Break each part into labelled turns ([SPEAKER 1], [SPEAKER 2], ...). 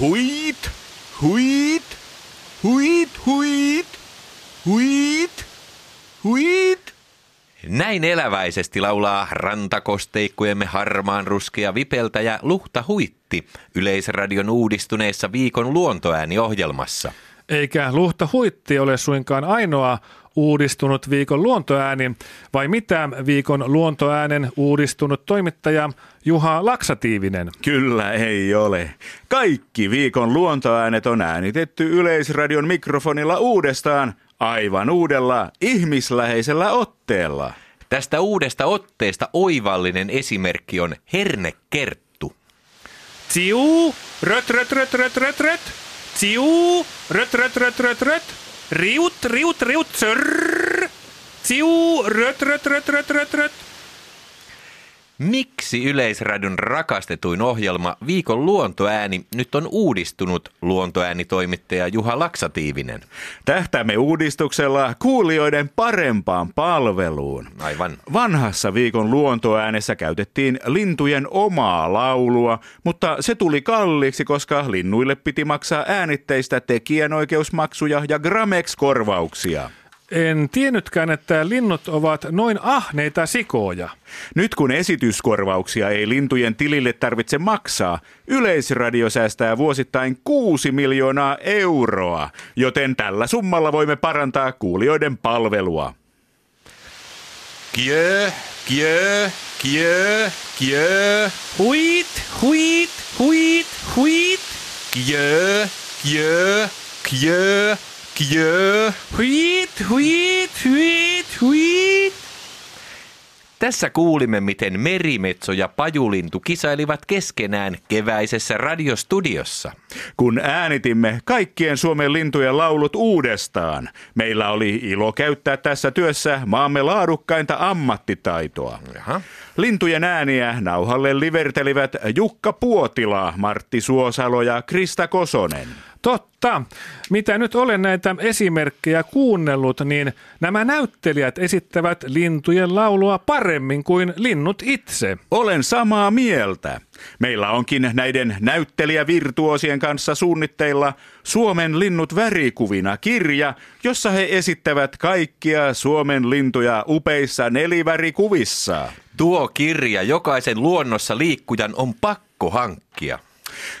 [SPEAKER 1] Huit, huit, huit, huit, huit, huit.
[SPEAKER 2] Näin eläväisesti laulaa rantakosteikkujemme harmaan ruskea vipeltäjä Luhta Huitti Yleisradion uudistuneessa viikon luontoääniohjelmassa.
[SPEAKER 3] Eikä Luhta Huitti ole suinkaan ainoa uudistunut viikon luontoääni, vai mitä viikon luontoäänen uudistunut toimittaja Juha Laksatiivinen?
[SPEAKER 1] Kyllä ei ole. Kaikki viikon luontoäänet on äänitetty Yleisradion mikrofonilla uudestaan, aivan uudella, ihmisläheisellä otteella.
[SPEAKER 2] Tästä uudesta otteesta oivallinen esimerkki on hernekerttu.
[SPEAKER 3] Tsiu, röt, röt, röt, röt, röt, röt. Tsiu, röt, röt, röt, röt, röt. Riut, riut, riut, sörr. Tsiu, rött, rött, rött, rött, rött, rött.
[SPEAKER 2] Miksi Yleisradion rakastetuin ohjelma Viikon luontoääni nyt on uudistunut, luontoäänitoimittaja Juha Laksatiivinen?
[SPEAKER 1] Tähtäämme uudistuksella kuulijoiden parempaan palveluun.
[SPEAKER 2] Aivan.
[SPEAKER 1] Vanhassa viikon luontoäänessä käytettiin lintujen omaa laulua, mutta se tuli kalliiksi, koska linnuille piti maksaa äänitteistä tekijänoikeusmaksuja ja Gramex-korvauksia.
[SPEAKER 3] En tiennytkään, että linnut ovat noin ahneita sikoja.
[SPEAKER 1] Nyt kun esityskorvauksia ei lintujen tilille tarvitse maksaa, Yleisradio säästää vuosittain 6 miljoonaa euroa, joten tällä summalla voimme parantaa kuulijoiden palvelua.
[SPEAKER 2] Kjö, kjö, kjö, kjö,
[SPEAKER 3] Huit, huit, huit, huit.
[SPEAKER 2] kjö, kjö, kjö, kjö.
[SPEAKER 3] Huit, huit, huit, huit.
[SPEAKER 2] Tässä kuulimme, miten merimetso ja pajulintu kisailivat keskenään keväisessä radiostudiossa.
[SPEAKER 1] Kun äänitimme kaikkien Suomen lintujen laulut uudestaan, meillä oli ilo käyttää tässä työssä maamme laadukkainta ammattitaitoa.
[SPEAKER 2] Jaha.
[SPEAKER 1] Lintujen ääniä nauhalle livertelivät Jukka Puotila, Martti Suosalo ja Krista Kosonen.
[SPEAKER 3] Totta. Mitä nyt olen näitä esimerkkejä kuunnellut, niin nämä näyttelijät esittävät lintujen laulua paremmin kuin linnut itse.
[SPEAKER 1] Olen samaa mieltä. Meillä onkin näiden näyttelijävirtuosien kanssa suunnitteilla Suomen linnut värikuvina kirja, jossa he esittävät kaikkia Suomen lintuja upeissa nelivärikuvissa.
[SPEAKER 2] Tuo kirja jokaisen luonnossa liikkujan on pakko hankkia.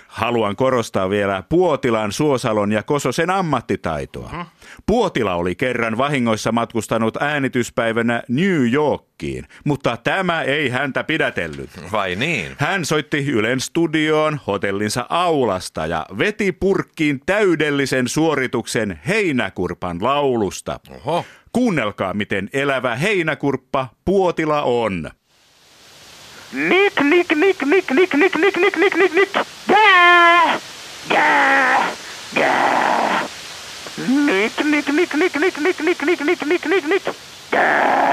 [SPEAKER 1] Haluan korostaa vielä Puotilan, Suosalon ja Kososen ammattitaitoa. Puotila oli kerran vahingoissa matkustanut äänityspäivänä New Yorkiin, mutta tämä ei häntä pidätellyt.
[SPEAKER 2] Vai niin?
[SPEAKER 1] Hän soitti Ylen studioon hotellinsa aulasta ja veti purkkiin täydellisen suorituksen heinäkurpan laulusta.
[SPEAKER 2] Oho.
[SPEAKER 1] Kuunnelkaa, miten elävä heinäkurppa Puotila on.
[SPEAKER 4] Nick, Nick, Nick, Nick, Nick, Nick, Nick, Nick, Nick, Nick, Nick. Yeah! Yeah! Yeah! Nick, Nick, Nick, Nick, Nick, Nick, Nick, Nick, Nick, Nick, Nick, Nick. Yeah!